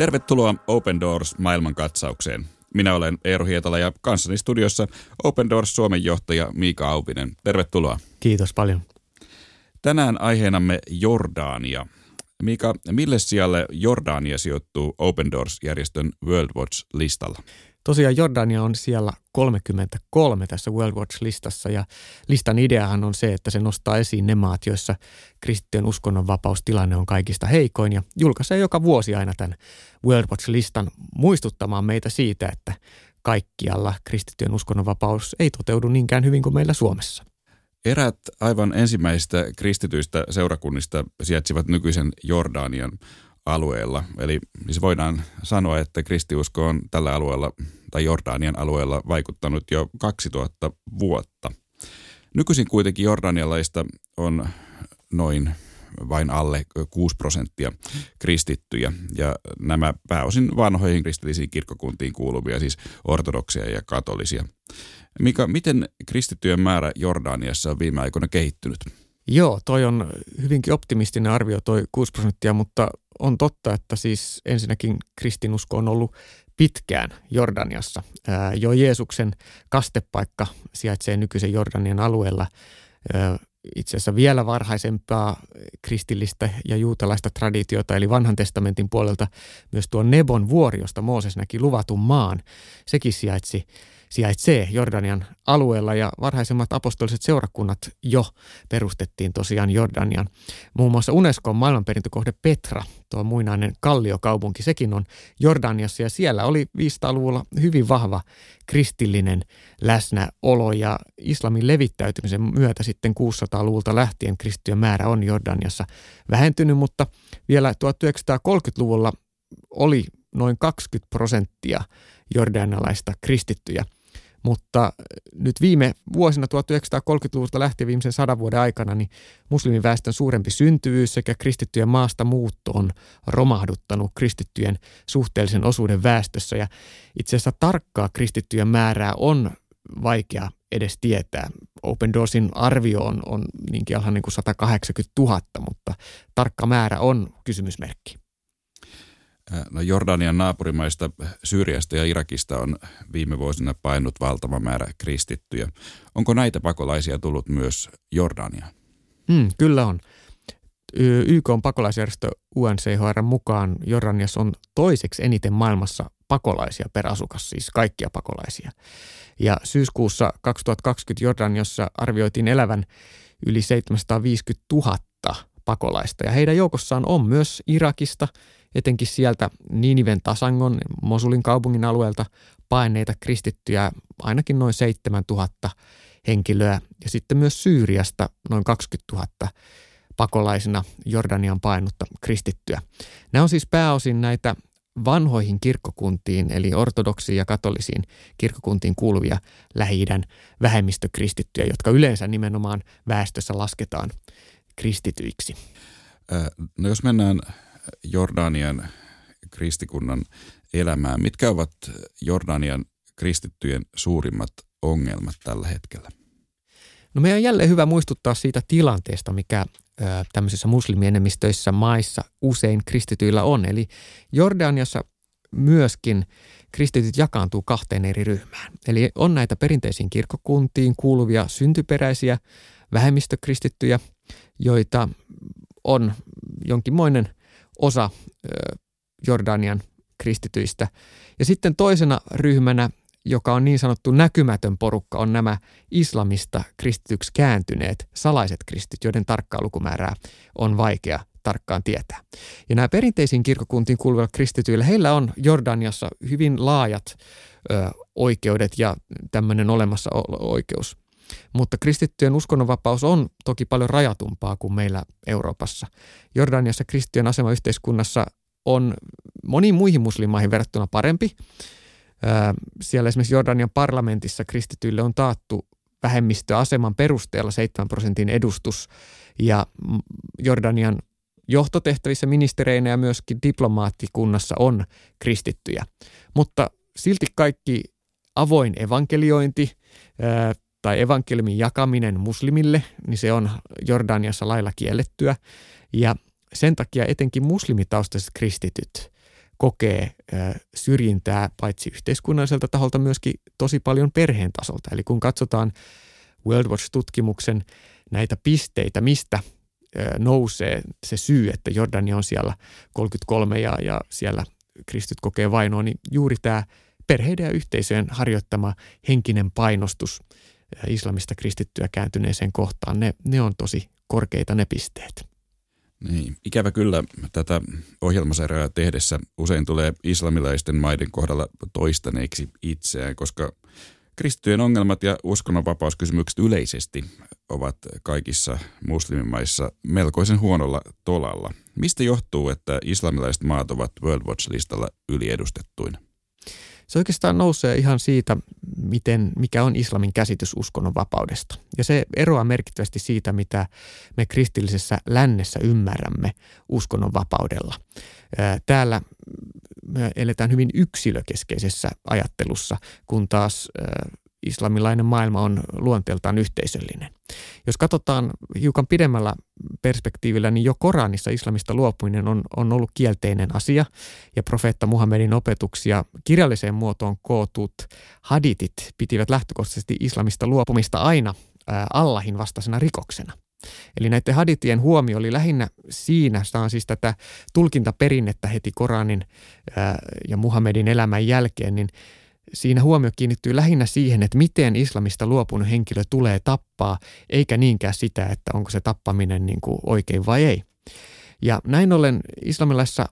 Tervetuloa Open Doors maailmankatsaukseen. Minä olen Eero Hietala ja kanssani studiossa Open Doors Suomen johtaja Miika Aupinen. Tervetuloa. Kiitos paljon. Tänään aiheenamme Jordania. Miika, mille sijalle Jordania sijoittuu Open Doors-järjestön World Watch-listalla? Tosiaan Jordania on siellä 33 tässä World Watch-listassa ja listan ideahan on se, että se nostaa esiin ne maat, joissa kristittyjen uskonnonvapaustilanne on kaikista heikoin ja julkaisee joka vuosi aina tämän World Watch-listan muistuttamaan meitä siitä, että kaikkialla kristittyjen uskonnonvapaus ei toteudu niinkään hyvin kuin meillä Suomessa. Erät aivan ensimmäisistä kristityistä seurakunnista sijaitsivat nykyisen Jordanian alueella. Eli siis voidaan sanoa, että kristiusko on tällä alueella tai Jordanian alueella vaikuttanut jo 2000 vuotta. Nykyisin kuitenkin jordanialaista on noin vain alle 6 prosenttia kristittyjä ja nämä pääosin vanhoihin kristillisiin kirkkokuntiin kuuluvia, siis ortodoksia ja katolisia. Mika, miten kristittyjen määrä Jordaniassa on viime aikoina kehittynyt? Joo, toi on hyvinkin optimistinen arvio, toi 6 prosenttia, mutta on totta, että siis ensinnäkin kristinusko on ollut pitkään Jordaniassa. Ää, jo Jeesuksen kastepaikka sijaitsee nykyisen Jordanian alueella. Ää, itse asiassa vielä varhaisempaa kristillistä ja juutalaista traditiota, eli vanhan testamentin puolelta myös tuo Nebon vuori, josta Mooses näki luvatun maan, sekin sijaitsi sijaitsee Jordanian alueella ja varhaisemmat apostoliset seurakunnat jo perustettiin tosiaan Jordanian. Muun muassa Unescon maailmanperintökohde Petra, tuo muinainen kalliokaupunki, sekin on Jordaniassa ja siellä oli 500-luvulla hyvin vahva kristillinen läsnäolo ja islamin levittäytymisen myötä sitten 600-luvulta lähtien kristittyjen määrä on Jordaniassa vähentynyt, mutta vielä 1930-luvulla oli noin 20 prosenttia jordanialaista kristittyjä – mutta nyt viime vuosina 1930-luvulta lähtien viimeisen sadan vuoden aikana niin muslimiväestön suurempi syntyvyys sekä kristittyjen maasta muutto on romahduttanut kristittyjen suhteellisen osuuden väestössä. Ja itse asiassa tarkkaa kristittyjen määrää on vaikea edes tietää. Open Doorsin arvio on, on niinkin niin kuin 180 000, mutta tarkka määrä on kysymysmerkki. No Jordanian naapurimaista Syyriasta ja Irakista on viime vuosina painut valtava määrä kristittyjä. Onko näitä pakolaisia tullut myös Jordaniaan? Mm, kyllä on. YK on pakolaisjärjestö UNCHR mukaan Jordaniassa on toiseksi eniten maailmassa pakolaisia per asukas, siis kaikkia pakolaisia. Ja syyskuussa 2020 Jordaniassa arvioitiin elävän yli 750 000 pakolaista ja heidän joukossaan on myös Irakista – etenkin sieltä Niniven tasangon, Mosulin kaupungin alueelta paineita kristittyjä ainakin noin 7000 henkilöä ja sitten myös Syyriasta noin 20 000 pakolaisina Jordanian painutta kristittyä. Nämä on siis pääosin näitä vanhoihin kirkkokuntiin, eli ortodoksiin ja katolisiin kirkkokuntiin kuuluvia Lähi-idän vähemmistökristittyjä, jotka yleensä nimenomaan väestössä lasketaan kristityiksi. No jos mennään Jordanian kristikunnan elämään. Mitkä ovat Jordanian kristittyjen suurimmat ongelmat tällä hetkellä? No meidän on jälleen hyvä muistuttaa siitä tilanteesta, mikä tämmöisissä muslimienemmistöissä maissa usein kristityillä on. Eli Jordaniassa myöskin kristityt jakaantuu kahteen eri ryhmään. Eli on näitä perinteisiin kirkkokuntiin kuuluvia syntyperäisiä vähemmistökristittyjä, joita on jonkinmoinen – osa Jordanian kristityistä. Ja sitten toisena ryhmänä, joka on niin sanottu näkymätön porukka, on nämä islamista kristityksi kääntyneet salaiset kristit, joiden tarkkaa lukumäärää on vaikea tarkkaan tietää. Ja nämä perinteisiin kirkkokuntiin kuuluvilla kristityillä, heillä on Jordaniassa hyvin laajat ö, oikeudet ja tämmöinen olemassa oikeus. Mutta kristittyjen uskonnonvapaus on toki paljon rajatumpaa kuin meillä Euroopassa. Jordaniassa kristittyjen asema yhteiskunnassa on moniin muihin muslimaihin verrattuna parempi. Siellä esimerkiksi Jordanian parlamentissa kristityille on taattu vähemmistöaseman perusteella 7 prosentin edustus ja Jordanian johtotehtävissä ministereinä ja myöskin diplomaattikunnassa on kristittyjä. Mutta silti kaikki avoin evankeliointi, tai evankeliumin jakaminen muslimille, niin se on Jordaniassa lailla kiellettyä. Ja sen takia etenkin muslimitaustaiset kristityt kokee syrjintää paitsi yhteiskunnalliselta taholta myöskin tosi paljon perheen tasolta. Eli kun katsotaan World Watch-tutkimuksen näitä pisteitä, mistä nousee se syy, että Jordania on siellä 33 ja, ja siellä kristit kokee vainoa, niin juuri tämä perheiden ja yhteisöjen harjoittama henkinen painostus islamista kristittyä kääntyneeseen kohtaan, ne, ne on tosi korkeita ne pisteet. Niin, ikävä kyllä tätä ohjelmasarjaa tehdessä usein tulee islamilaisten maiden kohdalla toistaneeksi itseään, koska kristittyjen ongelmat ja uskonnonvapauskysymykset yleisesti ovat kaikissa muslimimaissa melkoisen huonolla tolalla. Mistä johtuu, että islamilaiset maat ovat World Watch-listalla yliedustettuina? Se oikeastaan nousee ihan siitä, miten, mikä on islamin käsitys uskonnon vapaudesta. Ja se eroaa merkittävästi siitä, mitä me kristillisessä lännessä ymmärrämme uskonnon vapaudella. Täällä me eletään hyvin yksilökeskeisessä ajattelussa, kun taas islamilainen maailma on luonteeltaan yhteisöllinen. Jos katsotaan hiukan pidemmällä perspektiivillä, niin jo Koranissa islamista luopuminen on, on ollut kielteinen asia ja profeetta Muhammedin opetuksia kirjalliseen muotoon kootut haditit pitivät lähtökohtaisesti islamista luopumista aina Allahin vastaisena rikoksena. Eli näiden haditien huomio oli lähinnä siinä, on siis tätä tulkintaperinnettä heti Koranin ja Muhammedin elämän jälkeen, niin siinä huomio kiinnittyy lähinnä siihen, että miten islamista luopunut henkilö tulee tappaa, eikä niinkään sitä, että onko se tappaminen niin kuin oikein vai ei. Ja näin ollen islamilaisessa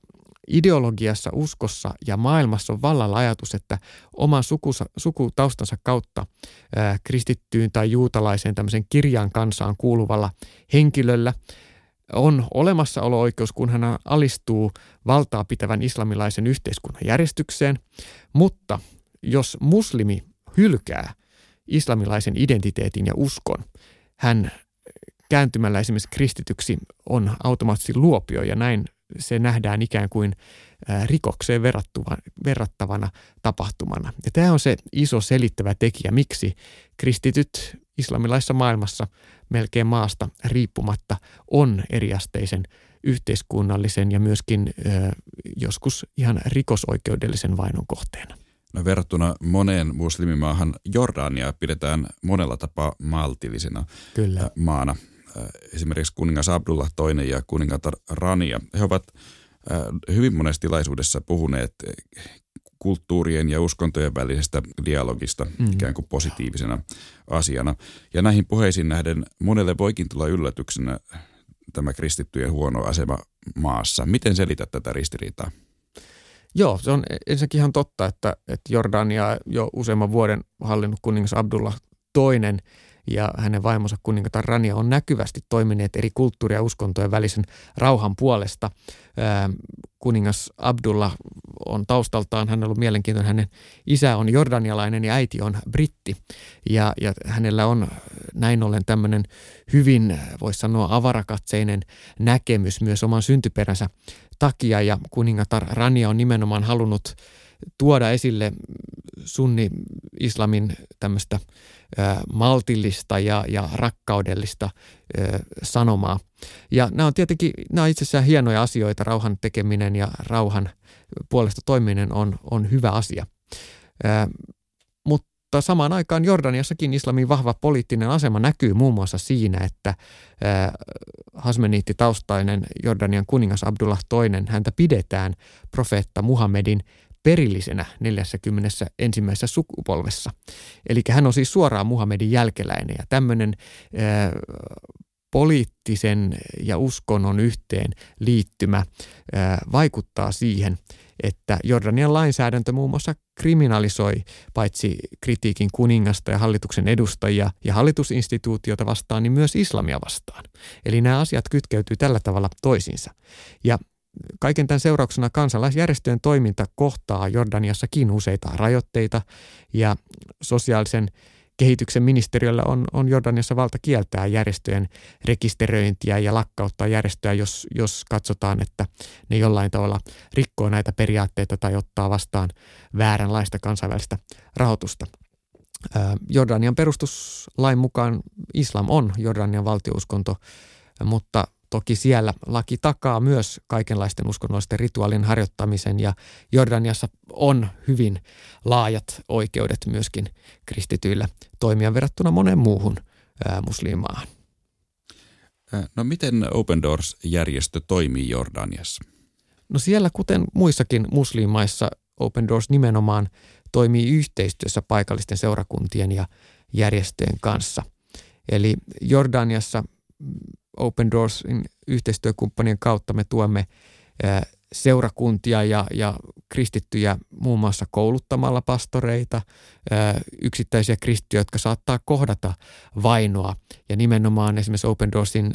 ideologiassa, uskossa ja maailmassa on vallalla ajatus, että oman sukusa, sukutaustansa kautta ää, kristittyyn tai juutalaiseen tämmöisen kirjan kansaan kuuluvalla henkilöllä on olemassaolo-oikeus, kun hän alistuu valtaa pitävän islamilaisen yhteiskunnan järjestykseen, mutta jos muslimi hylkää islamilaisen identiteetin ja uskon, hän kääntymällä esimerkiksi kristityksi on automaattisesti luopio ja näin se nähdään ikään kuin rikokseen verrattavana tapahtumana. Ja tämä on se iso selittävä tekijä, miksi kristityt islamilaisessa maailmassa melkein maasta riippumatta on eriasteisen yhteiskunnallisen ja myöskin joskus ihan rikosoikeudellisen vainon kohteena. Verrattuna moneen muslimimaahan Jordania pidetään monella tapaa maltillisena Kyllä. maana. Esimerkiksi kuningas Abdullah II ja kuningatar Rania. He ovat hyvin monessa tilaisuudessa puhuneet kulttuurien ja uskontojen välisestä dialogista mm. ikään kuin positiivisena asiana. Ja näihin puheisiin nähden monelle voikin tulla yllätyksenä tämä kristittyjen huono asema maassa. Miten selität tätä ristiriitaa? Joo, se on ensinnäkin ihan totta, että, että Jordania jo useamman vuoden hallinnut kuningas Abdullah toinen ja hänen vaimonsa kuningatar Rania on näkyvästi toimineet eri kulttuuri- ja uskontojen välisen rauhan puolesta. Kuningas Abdullah on taustaltaan, hän on ollut mielenkiintoinen, hänen isä on jordanialainen ja äiti on britti. Ja, ja hänellä on näin ollen tämmöinen hyvin, voisi sanoa, avarakatseinen näkemys myös oman syntyperänsä takia. Ja kuningatar Rania on nimenomaan halunnut tuoda esille sunni-islamin tämmöistä maltillista ja, ja rakkaudellista ö, sanomaa. Ja nämä on tietenkin, nämä on itse asiassa hienoja asioita, rauhan tekeminen ja rauhan puolesta toimiminen on, on hyvä asia. Ö, mutta samaan aikaan Jordaniassakin islamin vahva poliittinen asema näkyy muun muassa siinä, että Hasmeniitti-taustainen Jordanian kuningas Abdullah II, häntä pidetään profeetta Muhammedin perillisenä 41. ensimmäisessä sukupolvessa. Eli hän on siis suoraan Muhammedin jälkeläinen ja tämmöinen poliittisen ja uskonnon yhteen liittymä vaikuttaa siihen, että Jordanian lainsäädäntö muun muassa kriminalisoi paitsi kritiikin kuningasta ja hallituksen edustajia ja hallitusinstituutiota vastaan, niin myös islamia vastaan. Eli nämä asiat kytkeytyy tällä tavalla toisiinsa. Ja Kaiken tämän seurauksena kansalaisjärjestöjen toiminta kohtaa Jordaniassakin useita rajoitteita ja sosiaalisen kehityksen ministeriöllä on, on Jordaniassa valta kieltää järjestöjen rekisteröintiä ja lakkauttaa järjestöjä, jos, jos katsotaan, että ne jollain tavalla rikkoo näitä periaatteita tai ottaa vastaan vääränlaista kansainvälistä rahoitusta. Jordanian perustuslain mukaan islam on Jordanian valtiouskonto, mutta toki siellä laki takaa myös kaikenlaisten uskonnollisten rituaalin harjoittamisen ja Jordaniassa on hyvin laajat oikeudet myöskin kristityillä toimia verrattuna moneen muuhun muslimaahan. No miten Open Doors-järjestö toimii Jordaniassa? No siellä, kuten muissakin muslimaissa, Open Doors nimenomaan toimii yhteistyössä paikallisten seurakuntien ja järjestöjen kanssa. Eli Jordaniassa Open Doorsin yhteistyökumppanien kautta me tuemme seurakuntia ja, ja kristittyjä muun muassa kouluttamalla pastoreita, yksittäisiä kristittyjä, jotka saattaa kohdata vainoa. Ja nimenomaan esimerkiksi Open Doorsin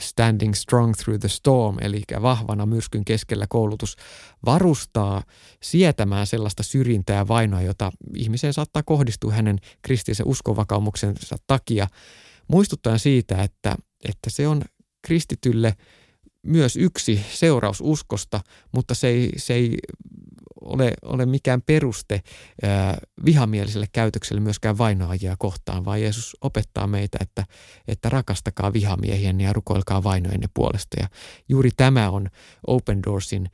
Standing Strong Through the Storm, eli vahvana myrskyn keskellä koulutus, varustaa sietämään sellaista syrjintää ja vainoa, jota ihmiseen saattaa kohdistua hänen kristillisen uskonvakaumuksensa takia. Muistuttaen siitä, että, että se on kristitylle – myös yksi seuraus uskosta, mutta se ei, se ei ole, ole mikään peruste ää, vihamieliselle käytökselle myöskään vainoajia kohtaan, vaan Jeesus opettaa meitä, että, että rakastakaa vihamiehiä ja rukoilkaa vainoajien puolesta. Ja juuri tämä on Open Doorsin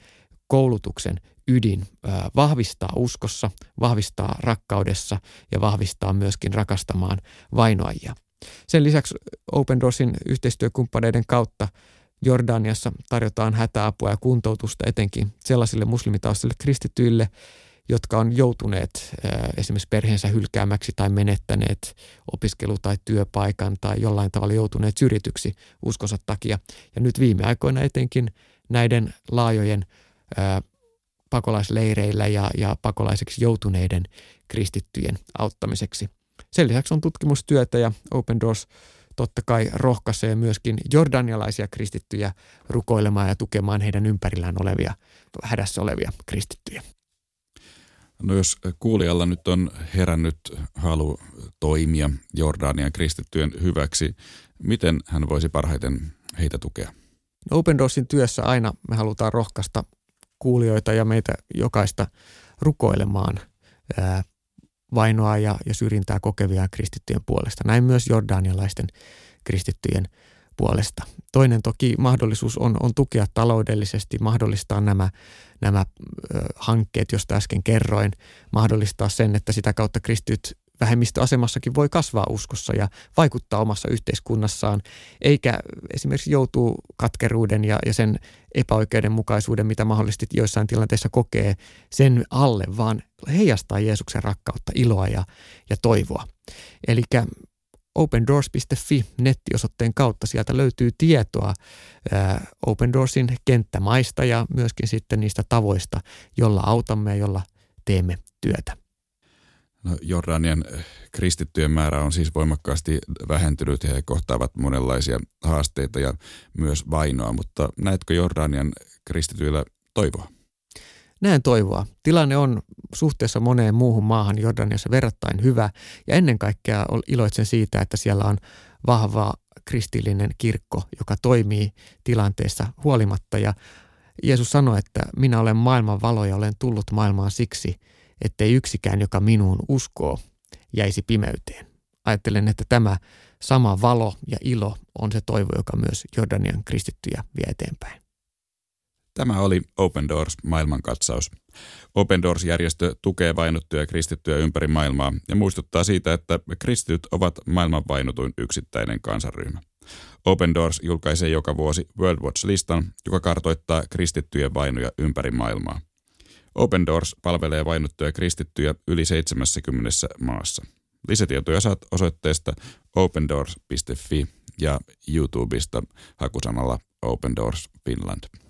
koulutuksen ydin ää, vahvistaa uskossa, vahvistaa rakkaudessa ja vahvistaa myöskin rakastamaan vainoajia. Sen lisäksi Open Doorsin yhteistyökumppaneiden kautta Jordaniassa tarjotaan hätäapua ja kuntoutusta etenkin sellaisille muslimitaustaisille kristityille, jotka on joutuneet esimerkiksi perheensä hylkäämäksi tai menettäneet opiskelu- tai työpaikan tai jollain tavalla joutuneet syrjityksi uskonsa takia. Ja nyt viime aikoina etenkin näiden laajojen pakolaisleireillä ja, ja pakolaiseksi joutuneiden kristittyjen auttamiseksi. Sen lisäksi on tutkimustyötä ja Open Doors – totta kai rohkaisee myöskin jordanialaisia kristittyjä rukoilemaan ja tukemaan heidän ympärillään olevia, hädässä olevia kristittyjä. No jos kuulijalla nyt on herännyt halu toimia Jordanian kristittyjen hyväksi, miten hän voisi parhaiten heitä tukea? No Open Doorsin työssä aina me halutaan rohkaista kuulijoita ja meitä jokaista rukoilemaan vainoa ja, ja syrjintää kokevia kristittyjen puolesta. Näin myös jordanialaisten kristittyjen puolesta. Toinen toki mahdollisuus on, on tukea taloudellisesti, mahdollistaa nämä, nämä hankkeet, joista äsken kerroin, mahdollistaa sen, että sitä kautta kristityt vähemmistöasemassakin voi kasvaa uskossa ja vaikuttaa omassa yhteiskunnassaan, eikä esimerkiksi joutuu katkeruuden ja, ja sen epäoikeudenmukaisuuden, mitä mahdollisesti joissain tilanteissa kokee, sen alle, vaan heijastaa Jeesuksen rakkautta, iloa ja, ja toivoa. Eli opendoors.fi nettiosoitteen kautta sieltä löytyy tietoa ää, Open Doorsin kenttämaista ja myöskin sitten niistä tavoista, jolla autamme ja jolla teemme työtä. No, Jordanian kristittyjen määrä on siis voimakkaasti vähentynyt ja he kohtaavat monenlaisia haasteita ja myös vainoa, mutta näetkö Jordanian kristityillä toivoa? Näen toivoa. Tilanne on suhteessa moneen muuhun maahan Jordaniassa verrattain hyvä ja ennen kaikkea iloitsen siitä, että siellä on vahva kristillinen kirkko, joka toimii tilanteessa huolimatta ja Jeesus sanoi, että minä olen maailman valo ja olen tullut maailmaan siksi, ettei yksikään, joka minuun uskoo, jäisi pimeyteen. Ajattelen, että tämä sama valo ja ilo on se toivo, joka myös Jordanian kristittyjä vie eteenpäin. Tämä oli Open Doors maailmankatsaus. Open Doors-järjestö tukee vainottuja kristittyjä ympäri maailmaa ja muistuttaa siitä, että kristityt ovat maailman vainutuin yksittäinen kansanryhmä. Open Doors julkaisee joka vuosi World Watch-listan, joka kartoittaa kristittyjen vainoja ympäri maailmaa. Open Doors palvelee vainottuja kristittyjä yli 70 maassa. Lisätietoja saat osoitteesta opendoors.fi ja YouTubesta hakusanalla Open Doors Finland.